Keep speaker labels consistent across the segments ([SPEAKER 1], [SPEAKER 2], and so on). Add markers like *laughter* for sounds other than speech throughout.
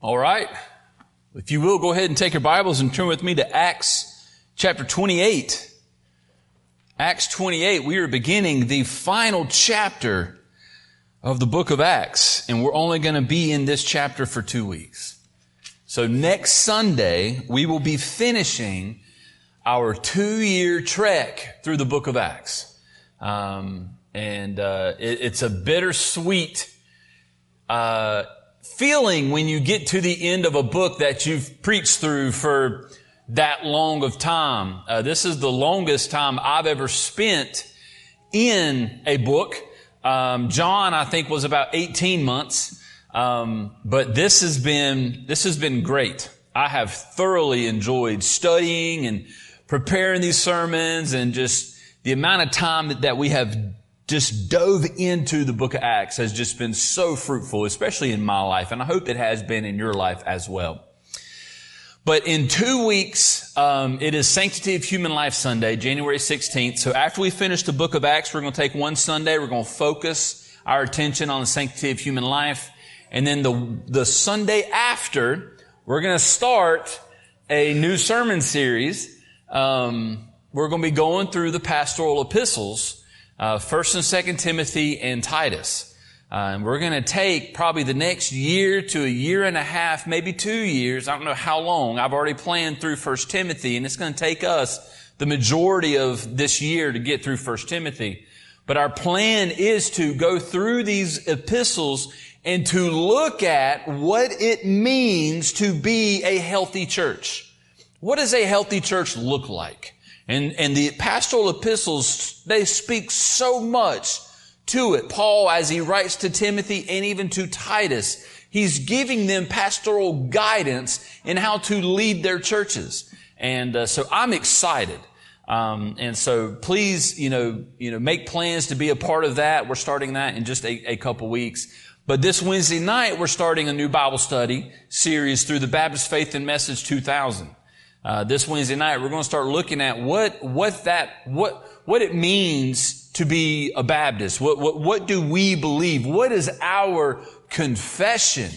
[SPEAKER 1] All right. If you will, go ahead and take your Bibles and turn with me to Acts chapter 28. Acts 28, we are beginning the final chapter of the book of Acts, and we're only going to be in this chapter for two weeks. So next Sunday, we will be finishing our two-year trek through the book of Acts. Um, and uh, it, it's a bittersweet uh, feeling when you get to the end of a book that you've preached through for that long of time. Uh, this is the longest time I've ever spent in a book. Um, John, I think, was about 18 months. Um, but this has been this has been great. I have thoroughly enjoyed studying and preparing these sermons and just the amount of time that, that we have just dove into the book of Acts has just been so fruitful, especially in my life, and I hope it has been in your life as well. But in two weeks, um, it is Sanctity of Human Life Sunday, January 16th. So after we finish the book of Acts, we're going to take one Sunday, we're going to focus our attention on the sanctity of human life. And then the, the Sunday after, we're going to start a new sermon series. Um, we're going to be going through the pastoral epistles First and Second Timothy and Titus. Uh, and we're going to take probably the next year to a year and a half, maybe two years. I don't know how long. I've already planned through First Timothy, and it's going to take us the majority of this year to get through First Timothy. But our plan is to go through these epistles and to look at what it means to be a healthy church. What does a healthy church look like? And, and the pastoral epistles, they speak so much to it. Paul, as he writes to Timothy and even to Titus, he's giving them pastoral guidance in how to lead their churches. And uh, so I'm excited. Um, and so please, you know, you know, make plans to be a part of that. We're starting that in just a, a couple weeks. But this Wednesday night, we're starting a new Bible study series through the Baptist Faith and Message 2000. Uh, this Wednesday night, we're going to start looking at what what that what what it means to be a Baptist. What what what do we believe? What is our confession?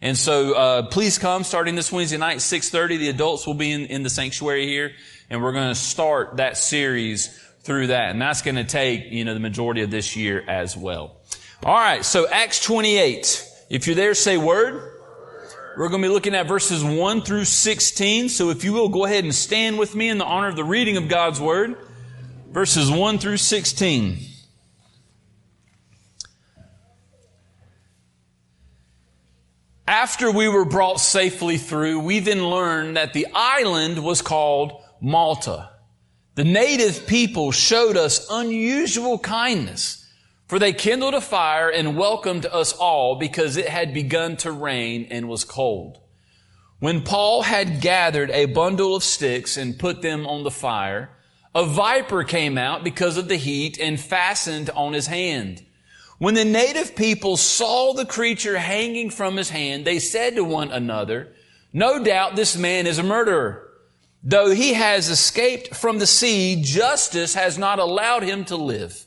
[SPEAKER 1] And so, uh, please come starting this Wednesday night, six thirty. The adults will be in, in the sanctuary here, and we're going to start that series through that, and that's going to take you know the majority of this year as well. All right, so Acts twenty eight. If you're there, say word. We're going to be looking at verses 1 through 16. So if you will, go ahead and stand with me in the honor of the reading of God's Word. Verses 1 through 16. After we were brought safely through, we then learned that the island was called Malta. The native people showed us unusual kindness for they kindled a fire and welcomed us all because it had begun to rain and was cold. When Paul had gathered a bundle of sticks and put them on the fire, a viper came out because of the heat and fastened on his hand. When the native people saw the creature hanging from his hand, they said to one another, no doubt this man is a murderer. Though he has escaped from the sea, justice has not allowed him to live.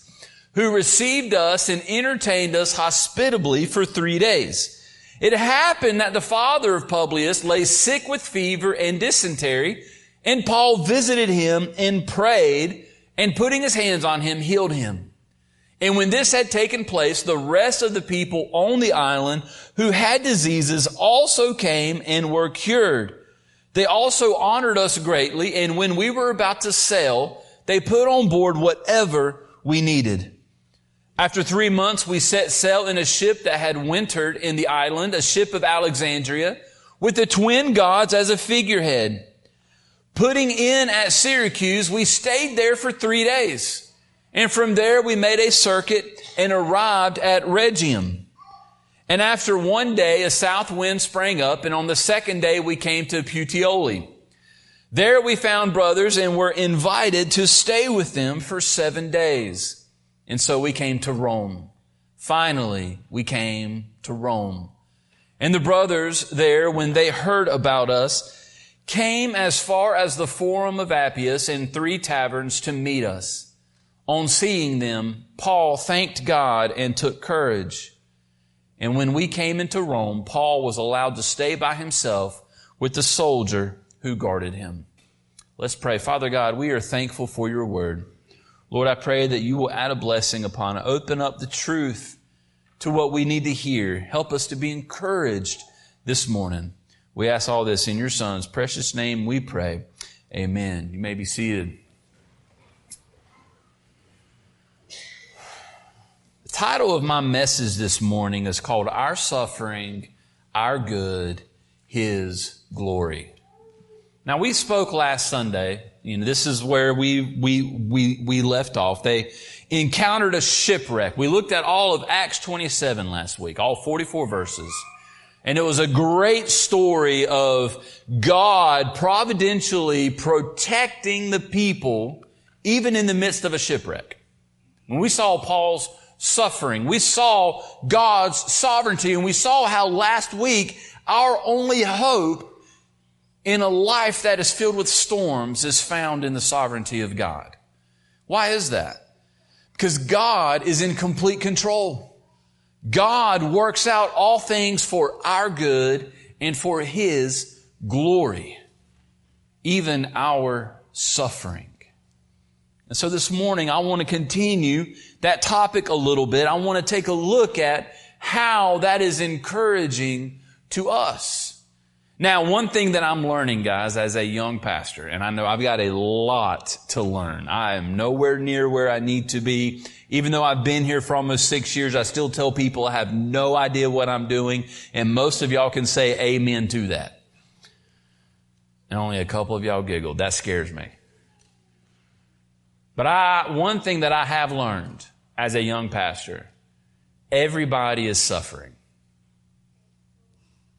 [SPEAKER 1] who received us and entertained us hospitably for three days. It happened that the father of Publius lay sick with fever and dysentery, and Paul visited him and prayed, and putting his hands on him, healed him. And when this had taken place, the rest of the people on the island who had diseases also came and were cured. They also honored us greatly, and when we were about to sail, they put on board whatever we needed. After three months, we set sail in a ship that had wintered in the island, a ship of Alexandria, with the twin gods as a figurehead. Putting in at Syracuse, we stayed there for three days. And from there, we made a circuit and arrived at Rhegium. And after one day, a south wind sprang up, and on the second day we came to Puteoli. There we found brothers and were invited to stay with them for seven days. And so we came to Rome. Finally, we came to Rome. And the brothers there, when they heard about us, came as far as the Forum of Appius in three taverns to meet us. On seeing them, Paul thanked God and took courage. And when we came into Rome, Paul was allowed to stay by himself with the soldier who guarded him. Let's pray. Father God, we are thankful for your word. Lord, I pray that you will add a blessing upon it. Open up the truth to what we need to hear. Help us to be encouraged this morning. We ask all this in your son's precious name we pray. Amen. You may be seated. The title of my message this morning is called Our Suffering, Our Good, His Glory. Now we spoke last Sunday, you know, this is where we, we, we, we left off. They encountered a shipwreck. We looked at all of Acts 27 last week, all 44 verses. And it was a great story of God providentially protecting the people even in the midst of a shipwreck. When we saw Paul's suffering. We saw God's sovereignty and we saw how last week our only hope in a life that is filled with storms is found in the sovereignty of God. Why is that? Because God is in complete control. God works out all things for our good and for His glory, even our suffering. And so this morning, I want to continue that topic a little bit. I want to take a look at how that is encouraging to us. Now, one thing that I'm learning, guys, as a young pastor, and I know I've got a lot to learn. I am nowhere near where I need to be. Even though I've been here for almost six years, I still tell people I have no idea what I'm doing. And most of y'all can say amen to that. And only a couple of y'all giggled. That scares me. But I, one thing that I have learned as a young pastor, everybody is suffering.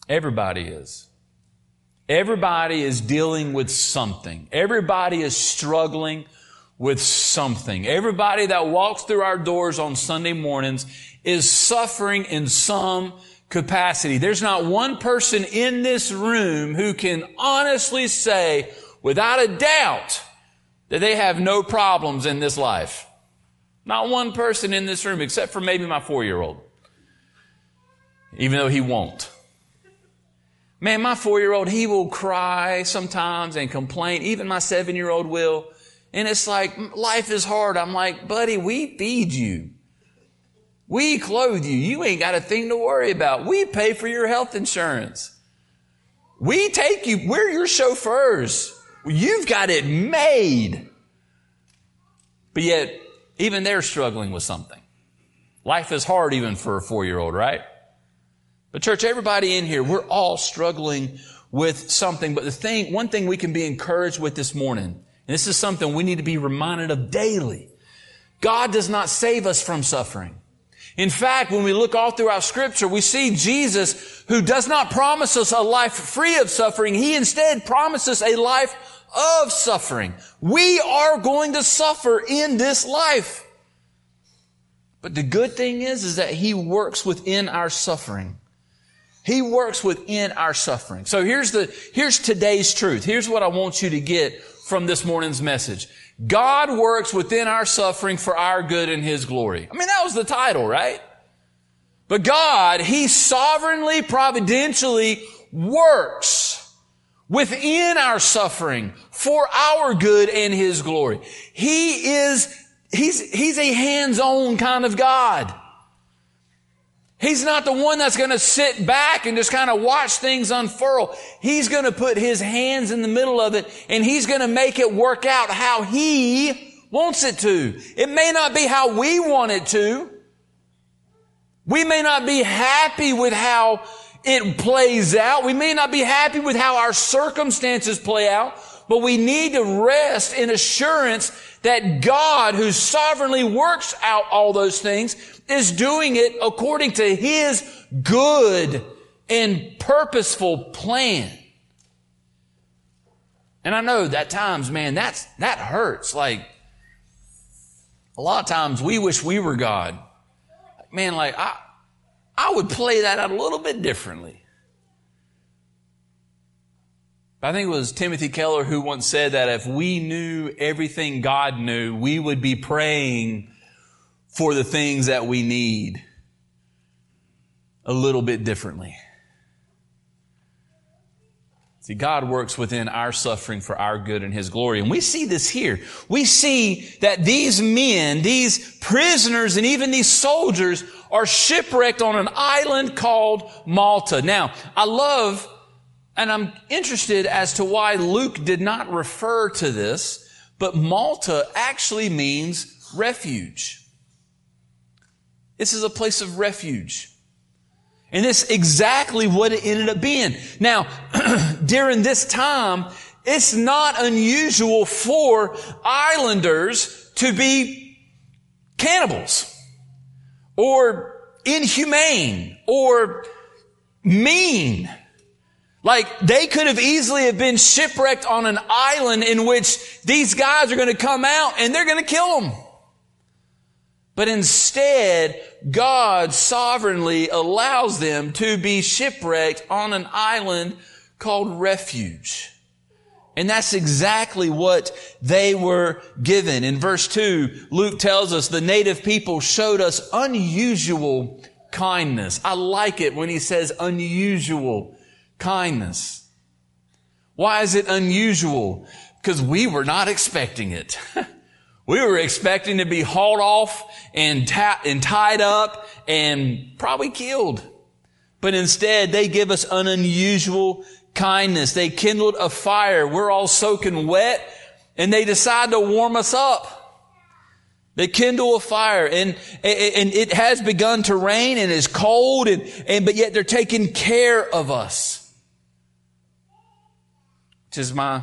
[SPEAKER 1] Everybody is. Everybody is dealing with something. Everybody is struggling with something. Everybody that walks through our doors on Sunday mornings is suffering in some capacity. There's not one person in this room who can honestly say, without a doubt, that they have no problems in this life. Not one person in this room, except for maybe my four year old. Even though he won't. Man, my four year old, he will cry sometimes and complain. Even my seven year old will. And it's like, life is hard. I'm like, buddy, we feed you. We clothe you. You ain't got a thing to worry about. We pay for your health insurance. We take you. We're your chauffeurs. You've got it made. But yet, even they're struggling with something. Life is hard even for a four year old, right? But church, everybody in here, we're all struggling with something. But the thing, one thing we can be encouraged with this morning, and this is something we need to be reminded of daily. God does not save us from suffering. In fact, when we look all throughout scripture, we see Jesus who does not promise us a life free of suffering. He instead promises a life of suffering. We are going to suffer in this life. But the good thing is, is that He works within our suffering. He works within our suffering. So here's the, here's today's truth. Here's what I want you to get from this morning's message. God works within our suffering for our good and His glory. I mean, that was the title, right? But God, He sovereignly, providentially works within our suffering for our good and His glory. He is, He's, He's a hands-on kind of God. He's not the one that's going to sit back and just kind of watch things unfurl. He's going to put His hands in the middle of it and He's going to make it work out how He wants it to. It may not be how we want it to. We may not be happy with how it plays out. We may not be happy with how our circumstances play out, but we need to rest in assurance that God, who sovereignly works out all those things, is doing it according to His good and purposeful plan. And I know that times, man, that's, that hurts. Like, a lot of times we wish we were God. Man, like, I, I would play that out a little bit differently. I think it was Timothy Keller who once said that if we knew everything God knew, we would be praying for the things that we need a little bit differently. See, God works within our suffering for our good and His glory. And we see this here. We see that these men, these prisoners, and even these soldiers are shipwrecked on an island called Malta. Now, I love and I'm interested as to why Luke did not refer to this, but Malta actually means refuge. This is a place of refuge. And this exactly what it ended up being. Now, *clears throat* during this time, it's not unusual for islanders to be cannibals or inhumane or mean. Like they could have easily have been shipwrecked on an island in which these guys are going to come out and they're going to kill them. But instead, God sovereignly allows them to be shipwrecked on an island called refuge. And that's exactly what they were given. In verse 2, Luke tells us the native people showed us unusual kindness. I like it when he says unusual kindness. Why is it unusual? Because we were not expecting it. *laughs* We were expecting to be hauled off and, ta- and tied up and probably killed. But instead, they give us an unusual kindness. They kindled a fire. We're all soaking wet and they decide to warm us up. They kindle a fire and, and it has begun to rain and it's cold and, and, but yet they're taking care of us. Which is my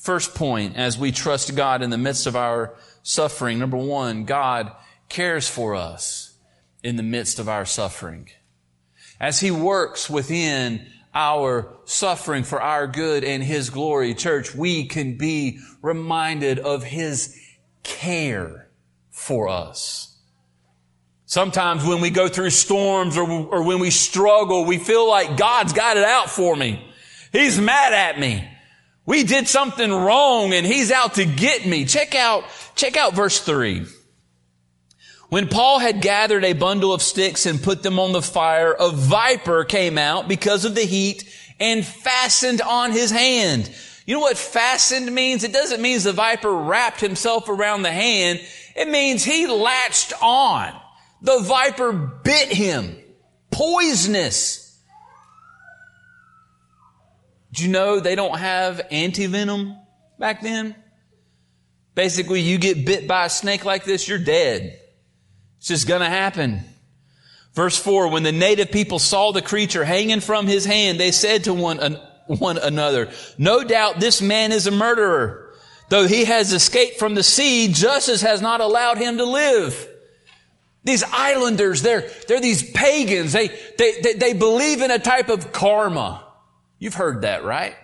[SPEAKER 1] First point as we trust God in the midst of our suffering. Number one, God cares for us in the midst of our suffering. As He works within our suffering for our good and His glory, church, we can be reminded of His care for us. Sometimes when we go through storms or, or when we struggle, we feel like God's got it out for me. He's mad at me. We did something wrong and he's out to get me. Check out, check out verse three. When Paul had gathered a bundle of sticks and put them on the fire, a viper came out because of the heat and fastened on his hand. You know what fastened means? It doesn't mean the viper wrapped himself around the hand. It means he latched on. The viper bit him. Poisonous. Do you know they don't have anti-venom back then? Basically, you get bit by a snake like this, you're dead. It's just gonna happen. Verse 4, when the native people saw the creature hanging from his hand, they said to one, one another, no doubt this man is a murderer. Though he has escaped from the sea, justice has not allowed him to live. These islanders, they're, they're these pagans. They, they, they, they believe in a type of karma. You've heard that, right?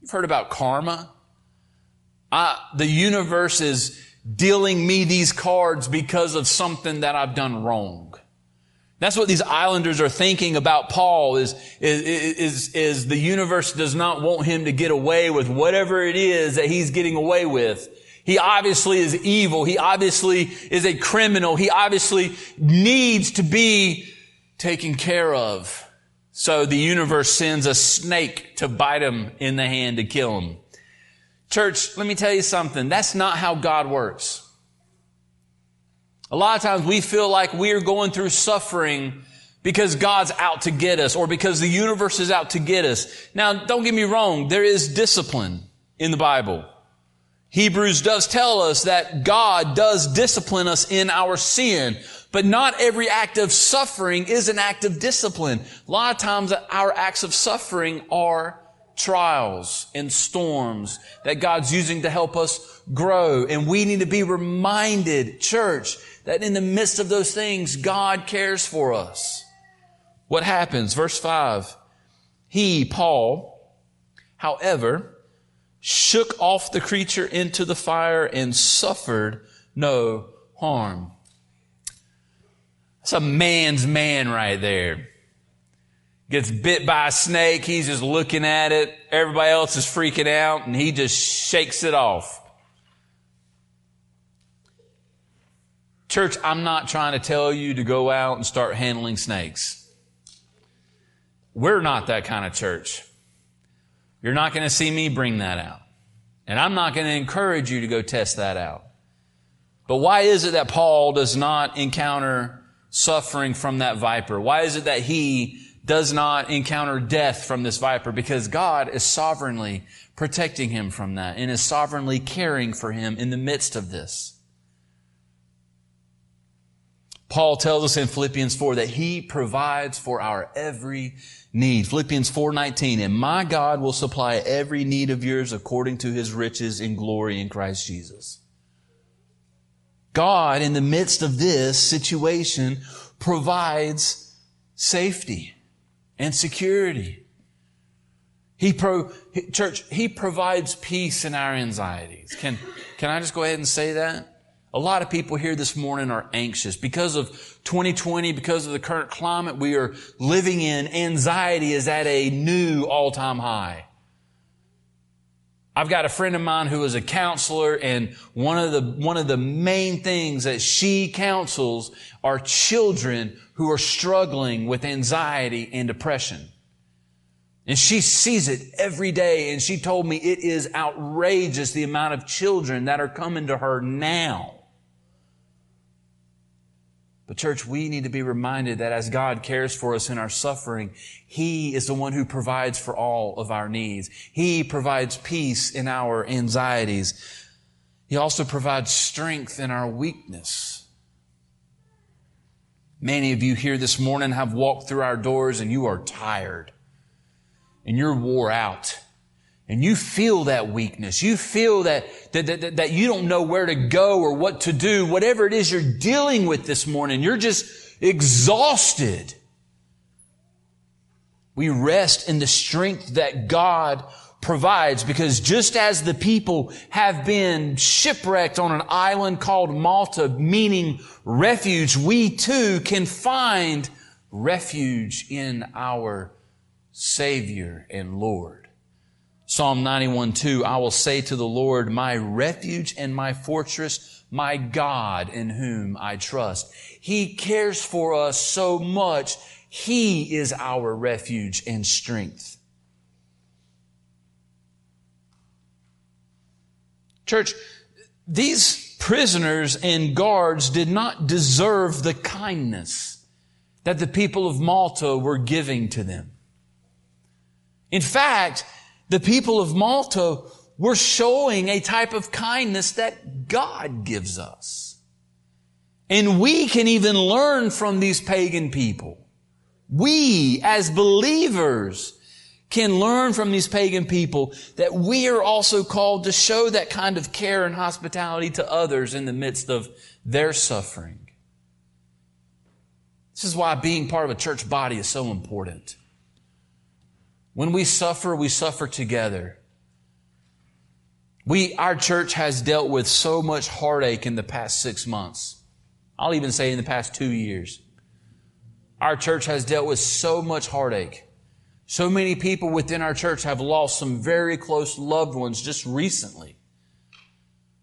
[SPEAKER 1] You've heard about karma. I, the universe is dealing me these cards because of something that I've done wrong. That's what these islanders are thinking about Paul is, is, is, is the universe does not want him to get away with whatever it is that he's getting away with. He obviously is evil. He obviously is a criminal. He obviously needs to be taken care of. So the universe sends a snake to bite him in the hand to kill him. Church, let me tell you something. That's not how God works. A lot of times we feel like we are going through suffering because God's out to get us or because the universe is out to get us. Now, don't get me wrong. There is discipline in the Bible. Hebrews does tell us that God does discipline us in our sin. But not every act of suffering is an act of discipline. A lot of times our acts of suffering are trials and storms that God's using to help us grow. And we need to be reminded, church, that in the midst of those things, God cares for us. What happens? Verse 5. He, Paul, however, shook off the creature into the fire and suffered no harm. That's a man's man right there. Gets bit by a snake. He's just looking at it. Everybody else is freaking out and he just shakes it off. Church, I'm not trying to tell you to go out and start handling snakes. We're not that kind of church. You're not going to see me bring that out. And I'm not going to encourage you to go test that out. But why is it that Paul does not encounter suffering from that viper? Why is it that he does not encounter death from this viper? Because God is sovereignly protecting him from that and is sovereignly caring for him in the midst of this. Paul tells us in Philippians 4 that he provides for our every need. Philippians 4:19 and my God will supply every need of yours according to his riches in glory in Christ Jesus. God in the midst of this situation provides safety and security. He pro, church, he provides peace in our anxieties. Can, can I just go ahead and say that? A lot of people here this morning are anxious because of 2020, because of the current climate we are living in. Anxiety is at a new all-time high. I've got a friend of mine who is a counselor and one of the, one of the main things that she counsels are children who are struggling with anxiety and depression. And she sees it every day and she told me it is outrageous the amount of children that are coming to her now but church, we need to be reminded that as God cares for us in our suffering, He is the one who provides for all of our needs. He provides peace in our anxieties. He also provides strength in our weakness. Many of you here this morning have walked through our doors and you are tired and you're wore out and you feel that weakness. You feel that, that, that, that, you don't know where to go or what to do. Whatever it is you're dealing with this morning, you're just exhausted. We rest in the strength that God provides because just as the people have been shipwrecked on an island called Malta, meaning refuge, we too can find refuge in our Savior and Lord. Psalm 91, 2, I will say to the Lord, my refuge and my fortress, my God in whom I trust. He cares for us so much. He is our refuge and strength. Church, these prisoners and guards did not deserve the kindness that the people of Malta were giving to them. In fact, the people of Malta were showing a type of kindness that God gives us. And we can even learn from these pagan people. We, as believers, can learn from these pagan people that we are also called to show that kind of care and hospitality to others in the midst of their suffering. This is why being part of a church body is so important. When we suffer, we suffer together. We, our church has dealt with so much heartache in the past six months. I'll even say in the past two years. Our church has dealt with so much heartache. So many people within our church have lost some very close loved ones just recently.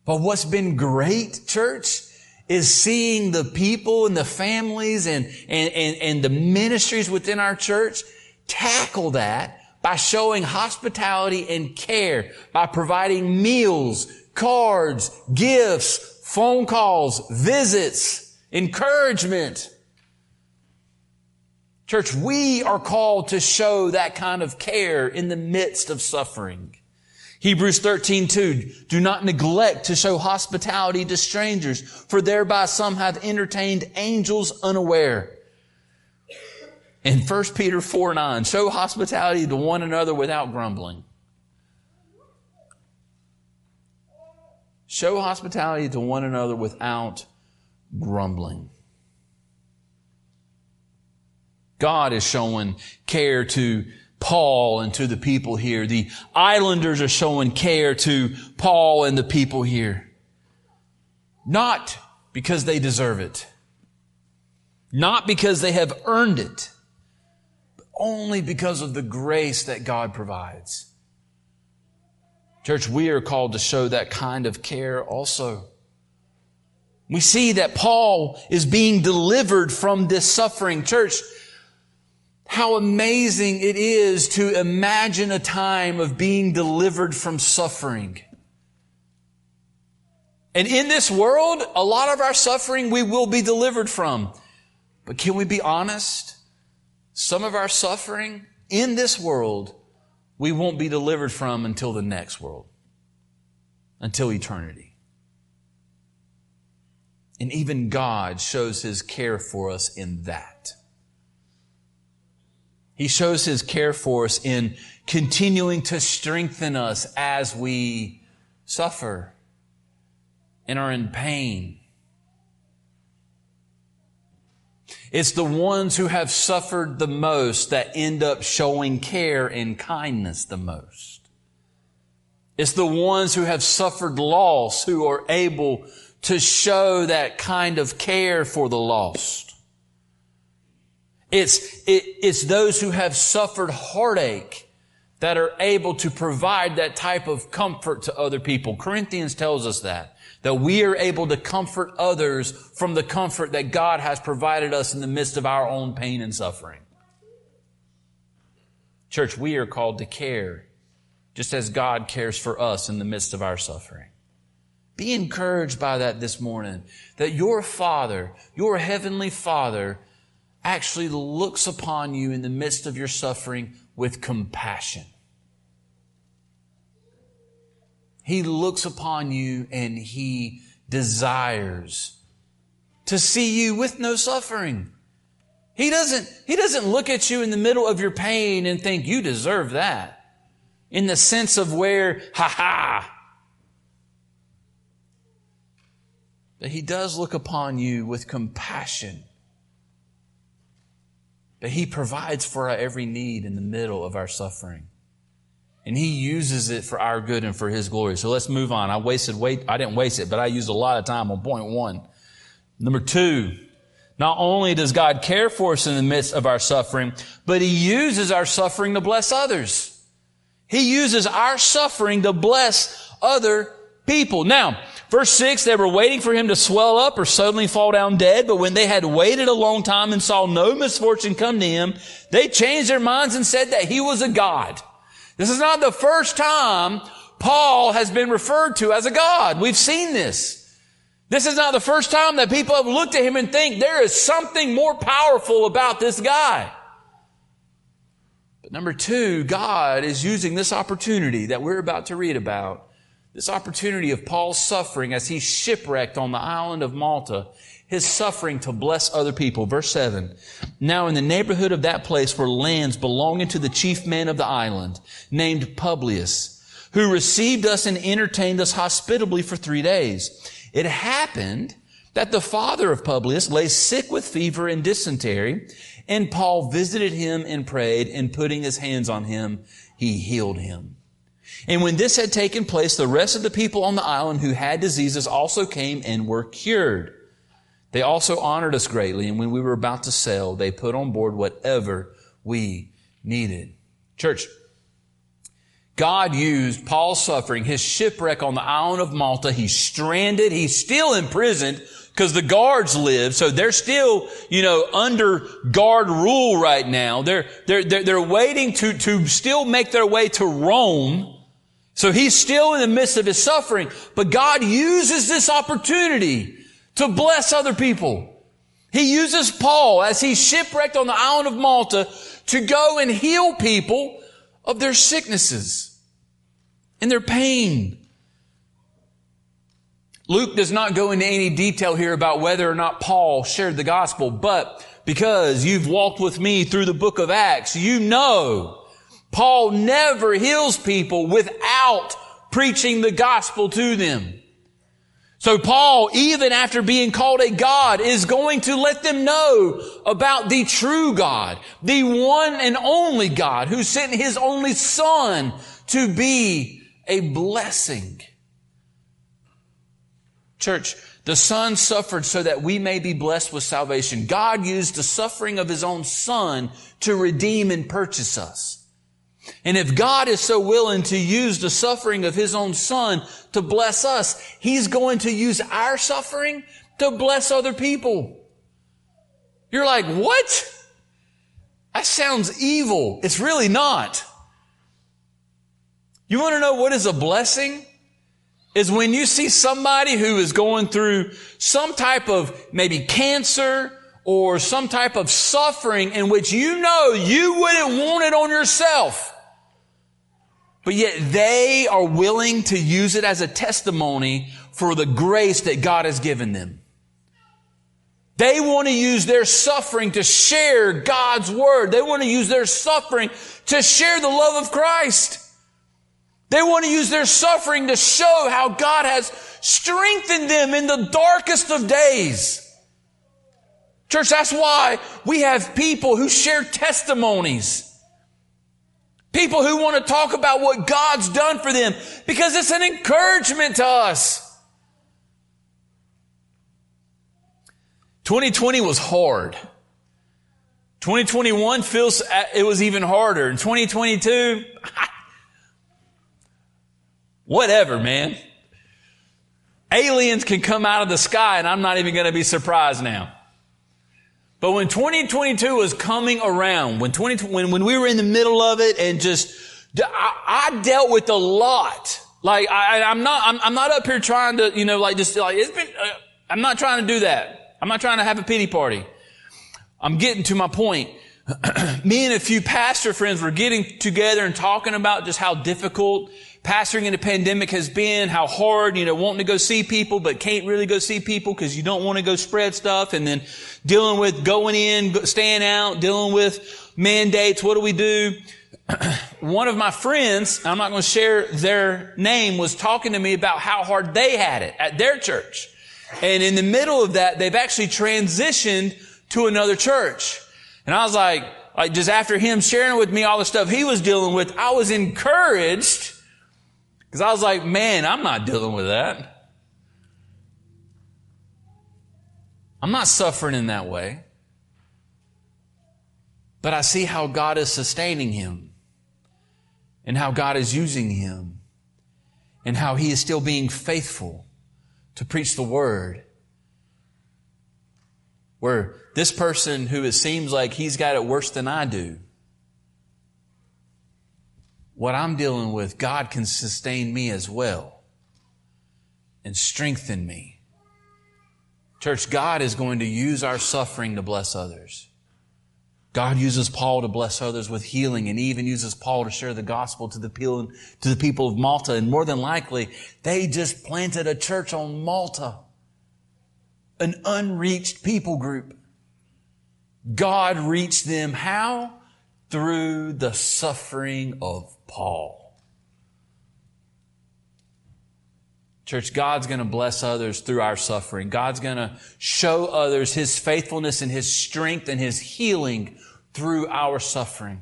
[SPEAKER 1] But what's been great, church, is seeing the people and the families and, and, and, and the ministries within our church tackle that by showing hospitality and care, by providing meals, cards, gifts, phone calls, visits, encouragement. Church, we are called to show that kind of care in the midst of suffering. Hebrews 13, 2, do not neglect to show hospitality to strangers, for thereby some have entertained angels unaware. In 1 Peter 4 9, show hospitality to one another without grumbling. Show hospitality to one another without grumbling. God is showing care to Paul and to the people here. The islanders are showing care to Paul and the people here. Not because they deserve it. Not because they have earned it. Only because of the grace that God provides. Church, we are called to show that kind of care also. We see that Paul is being delivered from this suffering. Church, how amazing it is to imagine a time of being delivered from suffering. And in this world, a lot of our suffering we will be delivered from. But can we be honest? Some of our suffering in this world we won't be delivered from until the next world, until eternity. And even God shows his care for us in that. He shows his care for us in continuing to strengthen us as we suffer and are in pain It's the ones who have suffered the most that end up showing care and kindness the most. It's the ones who have suffered loss who are able to show that kind of care for the lost. It's, it, it's those who have suffered heartache that are able to provide that type of comfort to other people. Corinthians tells us that that we are able to comfort others from the comfort that God has provided us in the midst of our own pain and suffering. Church, we are called to care just as God cares for us in the midst of our suffering. Be encouraged by that this morning, that your Father, your Heavenly Father, actually looks upon you in the midst of your suffering with compassion. He looks upon you and he desires to see you with no suffering. He doesn't, he doesn't look at you in the middle of your pain and think you deserve that. In the sense of where, ha ha. But he does look upon you with compassion. But he provides for our every need in the middle of our suffering. And he uses it for our good and for his glory. So let's move on. I wasted wait, I didn't waste it, but I used a lot of time on point one. Number two, not only does God care for us in the midst of our suffering, but he uses our suffering to bless others. He uses our suffering to bless other people. Now, verse 6, they were waiting for him to swell up or suddenly fall down dead, but when they had waited a long time and saw no misfortune come to him, they changed their minds and said that he was a god. This is not the first time Paul has been referred to as a God. We've seen this. This is not the first time that people have looked at him and think there is something more powerful about this guy. But number two, God is using this opportunity that we're about to read about, this opportunity of Paul's suffering as he's shipwrecked on the island of Malta his suffering to bless other people. Verse 7. Now in the neighborhood of that place were lands belonging to the chief man of the island, named Publius, who received us and entertained us hospitably for three days. It happened that the father of Publius lay sick with fever and dysentery, and Paul visited him and prayed, and putting his hands on him, he healed him. And when this had taken place, the rest of the people on the island who had diseases also came and were cured. They also honored us greatly, and when we were about to sail, they put on board whatever we needed. Church, God used Paul's suffering, his shipwreck on the island of Malta. He's stranded. He's still imprisoned because the guards live. So they're still, you know, under guard rule right now. They're, they're, they're, they're waiting to, to still make their way to Rome. So he's still in the midst of his suffering, but God uses this opportunity to bless other people. He uses Paul as he's shipwrecked on the island of Malta to go and heal people of their sicknesses and their pain. Luke does not go into any detail here about whether or not Paul shared the gospel, but because you've walked with me through the book of Acts, you know Paul never heals people without preaching the gospel to them. So Paul, even after being called a God, is going to let them know about the true God, the one and only God who sent his only son to be a blessing. Church, the son suffered so that we may be blessed with salvation. God used the suffering of his own son to redeem and purchase us. And if God is so willing to use the suffering of His own Son to bless us, He's going to use our suffering to bless other people. You're like, what? That sounds evil. It's really not. You want to know what is a blessing? Is when you see somebody who is going through some type of maybe cancer or some type of suffering in which you know you wouldn't want it on yourself. But yet they are willing to use it as a testimony for the grace that God has given them. They want to use their suffering to share God's word. They want to use their suffering to share the love of Christ. They want to use their suffering to show how God has strengthened them in the darkest of days. Church, that's why we have people who share testimonies. People who want to talk about what God's done for them because it's an encouragement to us. 2020 was hard. 2021 feels uh, it was even harder. And 2022, *laughs* whatever, man. Aliens can come out of the sky and I'm not even going to be surprised now. But when 2022 was coming around, when 20, when, when we were in the middle of it and just, I, I dealt with a lot. Like, I, I'm not, I'm, I'm, not up here trying to, you know, like just, like, it's been, uh, I'm not trying to do that. I'm not trying to have a pity party. I'm getting to my point. *clears throat* Me and a few pastor friends were getting together and talking about just how difficult pastoring in a pandemic has been, how hard, you know, wanting to go see people, but can't really go see people because you don't want to go spread stuff. And then dealing with going in, staying out, dealing with mandates. What do we do? *clears throat* One of my friends, I'm not going to share their name, was talking to me about how hard they had it at their church. And in the middle of that, they've actually transitioned to another church. And I was like, like just after him sharing with me all the stuff he was dealing with, I was encouraged because I was like, man, I'm not dealing with that. I'm not suffering in that way. But I see how God is sustaining him and how God is using him and how he is still being faithful to preach the word. Where this person who it seems like he's got it worse than I do, what I'm dealing with, God can sustain me as well and strengthen me. Church, God is going to use our suffering to bless others. God uses Paul to bless others with healing and even uses Paul to share the gospel to the people, to the people of Malta. And more than likely, they just planted a church on Malta. An unreached people group. God reached them how? Through the suffering of Paul. Church, God's going to bless others through our suffering. God's going to show others His faithfulness and His strength and His healing through our suffering.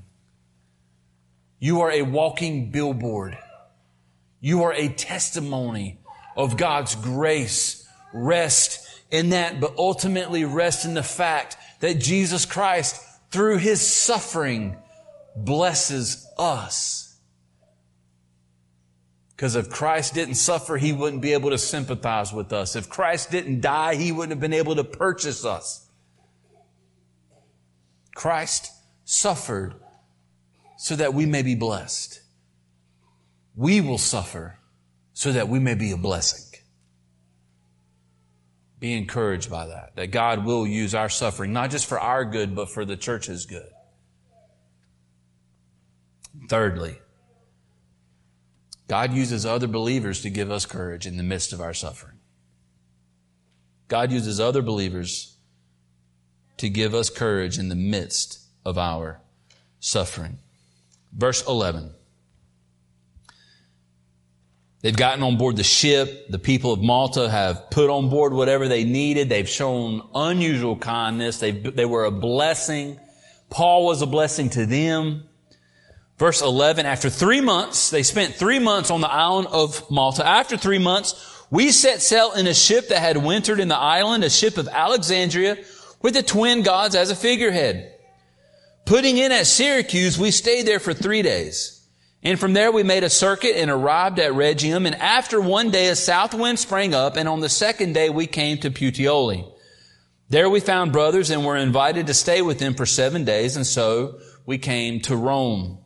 [SPEAKER 1] You are a walking billboard. You are a testimony of God's grace. Rest in that, but ultimately rest in the fact that Jesus Christ, through His suffering, blesses us. Because if Christ didn't suffer, he wouldn't be able to sympathize with us. If Christ didn't die, he wouldn't have been able to purchase us. Christ suffered so that we may be blessed. We will suffer so that we may be a blessing. Be encouraged by that, that God will use our suffering, not just for our good, but for the church's good. Thirdly, God uses other believers to give us courage in the midst of our suffering. God uses other believers to give us courage in the midst of our suffering. Verse 11. They've gotten on board the ship. The people of Malta have put on board whatever they needed. They've shown unusual kindness. They, they were a blessing. Paul was a blessing to them. Verse 11, after three months, they spent three months on the island of Malta. After three months, we set sail in a ship that had wintered in the island, a ship of Alexandria with the twin gods as a figurehead. Putting in at Syracuse, we stayed there for three days. And from there we made a circuit and arrived at Rhegium. And after one day a south wind sprang up, and on the second day we came to Puteoli. There we found brothers and were invited to stay with them for seven days, and so we came to Rome.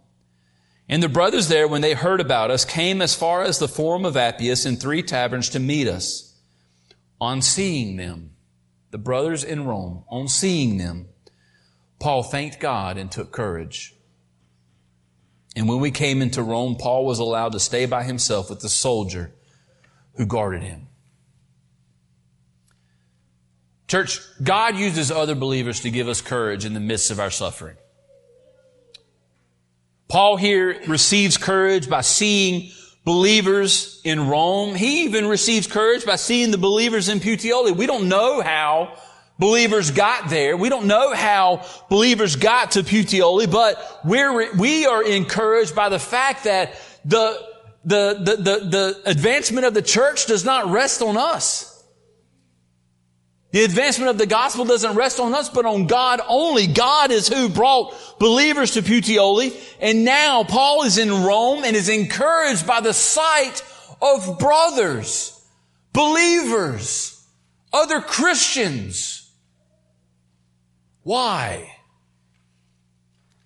[SPEAKER 1] And the brothers there, when they heard about us, came as far as the Forum of Appius in three taverns to meet us. On seeing them, the brothers in Rome, on seeing them, Paul thanked God and took courage. And when we came into Rome, Paul was allowed to stay by himself with the soldier who guarded him. Church, God uses other believers to give us courage in the midst of our suffering. Paul here receives courage by seeing believers in Rome. He even receives courage by seeing the believers in Puteoli. We don't know how believers got there. We don't know how believers got to Puteoli, but we're, we are encouraged by the fact that the, the, the, the, the advancement of the church does not rest on us. The advancement of the gospel doesn't rest on us, but on God only. God is who brought believers to Puteoli. And now Paul is in Rome and is encouraged by the sight of brothers, believers, other Christians why?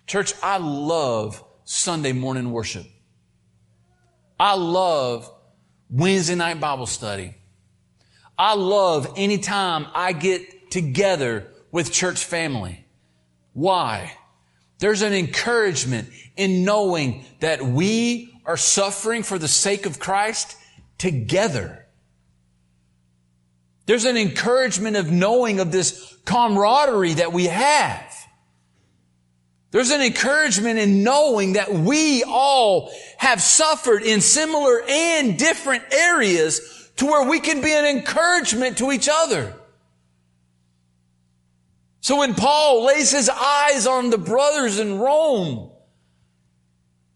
[SPEAKER 1] Church, I love Sunday morning worship. I love Wednesday night Bible study. I love anytime I get together with church family. Why? There's an encouragement in knowing that we are suffering for the sake of Christ together. There's an encouragement of knowing of this camaraderie that we have. There's an encouragement in knowing that we all have suffered in similar and different areas to where we can be an encouragement to each other. So when Paul lays his eyes on the brothers in Rome,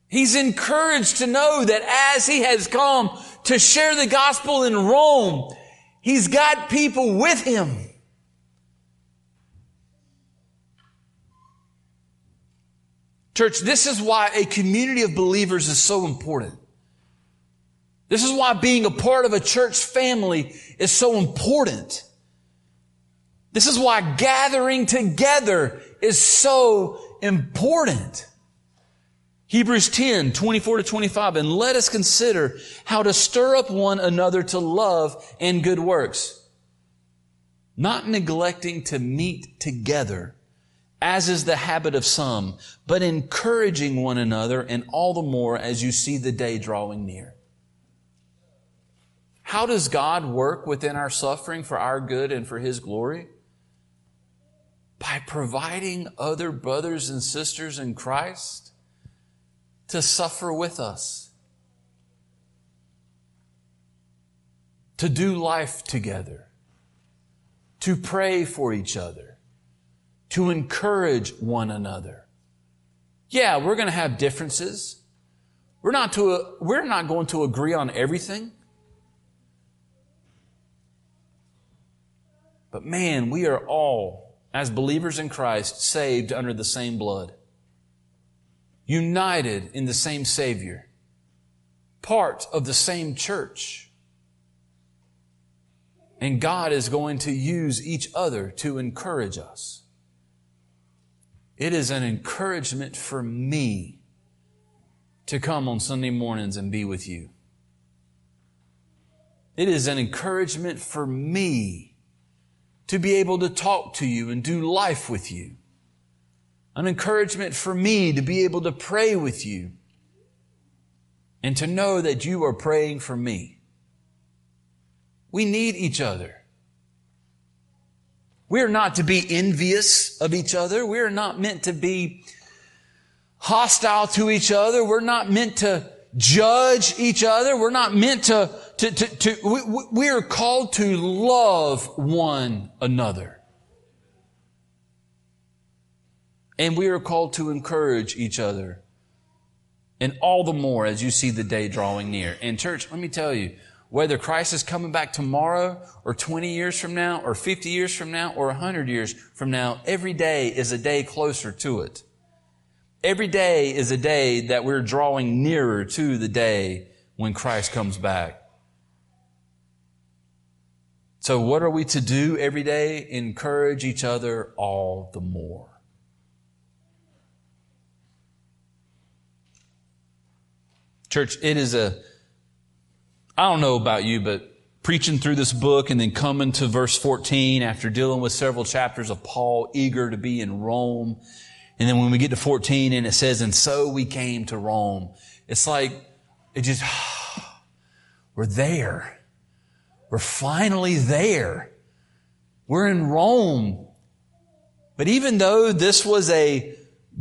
[SPEAKER 1] he's encouraged to know that as he has come to share the gospel in Rome, he's got people with him Church, this is why a community of believers is so important. This is why being a part of a church family is so important. This is why gathering together is so important. Hebrews 10, 24 to 25, and let us consider how to stir up one another to love and good works, not neglecting to meet together as is the habit of some, but encouraging one another, and all the more as you see the day drawing near. How does God work within our suffering for our good and for His glory? By providing other brothers and sisters in Christ to suffer with us, to do life together, to pray for each other to encourage one another. Yeah, we're going to have differences. We're not to, we're not going to agree on everything. But man, we are all, as believers in Christ, saved under the same blood. United in the same Savior. Part of the same church. And God is going to use each other to encourage us. It is an encouragement for me to come on Sunday mornings and be with you. It is an encouragement for me to be able to talk to you and do life with you. An encouragement for me to be able to pray with you and to know that you are praying for me. We need each other. We are not to be envious of each other. We are not meant to be hostile to each other. We're not meant to judge each other. We're not meant to, to, to, to we, we are called to love one another. And we are called to encourage each other. And all the more as you see the day drawing near. And church, let me tell you, whether Christ is coming back tomorrow or 20 years from now or 50 years from now or 100 years from now, every day is a day closer to it. Every day is a day that we're drawing nearer to the day when Christ comes back. So what are we to do every day? Encourage each other all the more. Church, it is a, I don't know about you, but preaching through this book and then coming to verse 14 after dealing with several chapters of Paul eager to be in Rome. And then when we get to 14 and it says, and so we came to Rome. It's like, it just, *sighs* we're there. We're finally there. We're in Rome. But even though this was a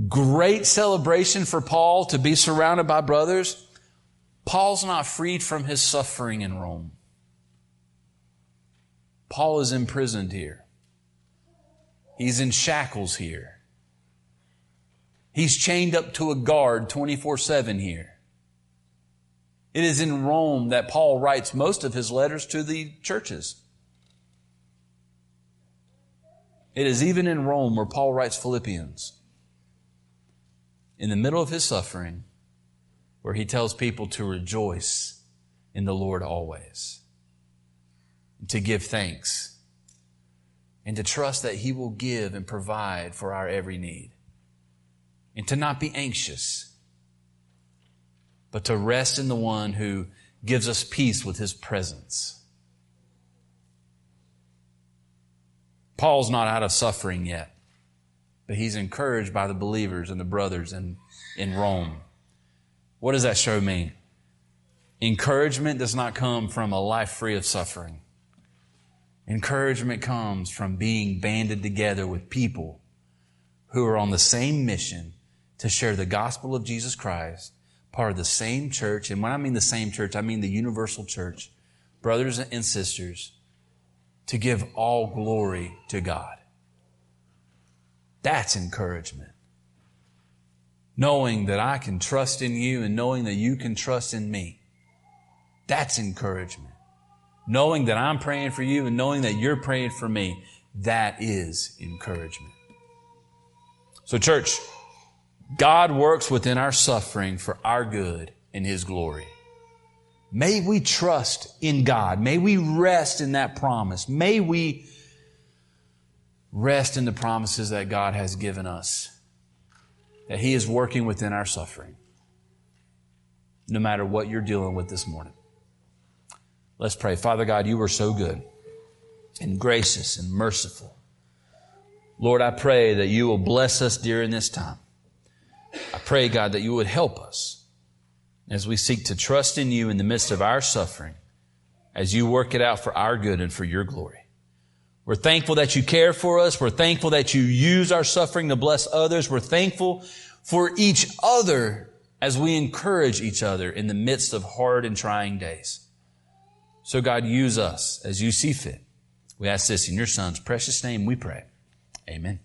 [SPEAKER 1] great celebration for Paul to be surrounded by brothers, Paul's not freed from his suffering in Rome. Paul is imprisoned here. He's in shackles here. He's chained up to a guard 24 7 here. It is in Rome that Paul writes most of his letters to the churches. It is even in Rome where Paul writes Philippians. In the middle of his suffering, where he tells people to rejoice in the Lord always, to give thanks, and to trust that he will give and provide for our every need, and to not be anxious, but to rest in the one who gives us peace with his presence. Paul's not out of suffering yet, but he's encouraged by the believers and the brothers in, in Rome. What does that show me? Encouragement does not come from a life free of suffering. Encouragement comes from being banded together with people who are on the same mission to share the gospel of Jesus Christ, part of the same church. And when I mean the same church, I mean the universal church, brothers and sisters, to give all glory to God. That's encouragement knowing that I can trust in you and knowing that you can trust in me. That's encouragement. Knowing that I'm praying for you and knowing that you're praying for me, that is encouragement. So church, God works within our suffering for our good and His glory. May we trust in God. May we rest in that promise. May we rest in the promises that God has given us that He is working within our suffering, no matter what you're dealing with this morning. Let's pray. Father God, you are so good and gracious and merciful. Lord, I pray that you will bless us during this time. I pray, God, that you would help us as we seek to trust in you in the midst of our suffering, as you work it out for our good and for your glory. We're thankful that you care for us. We're thankful that you use our suffering to bless others. We're thankful for each other as we encourage each other in the midst of hard and trying days. So God, use us as you see fit. We ask this in your son's precious name we pray. Amen.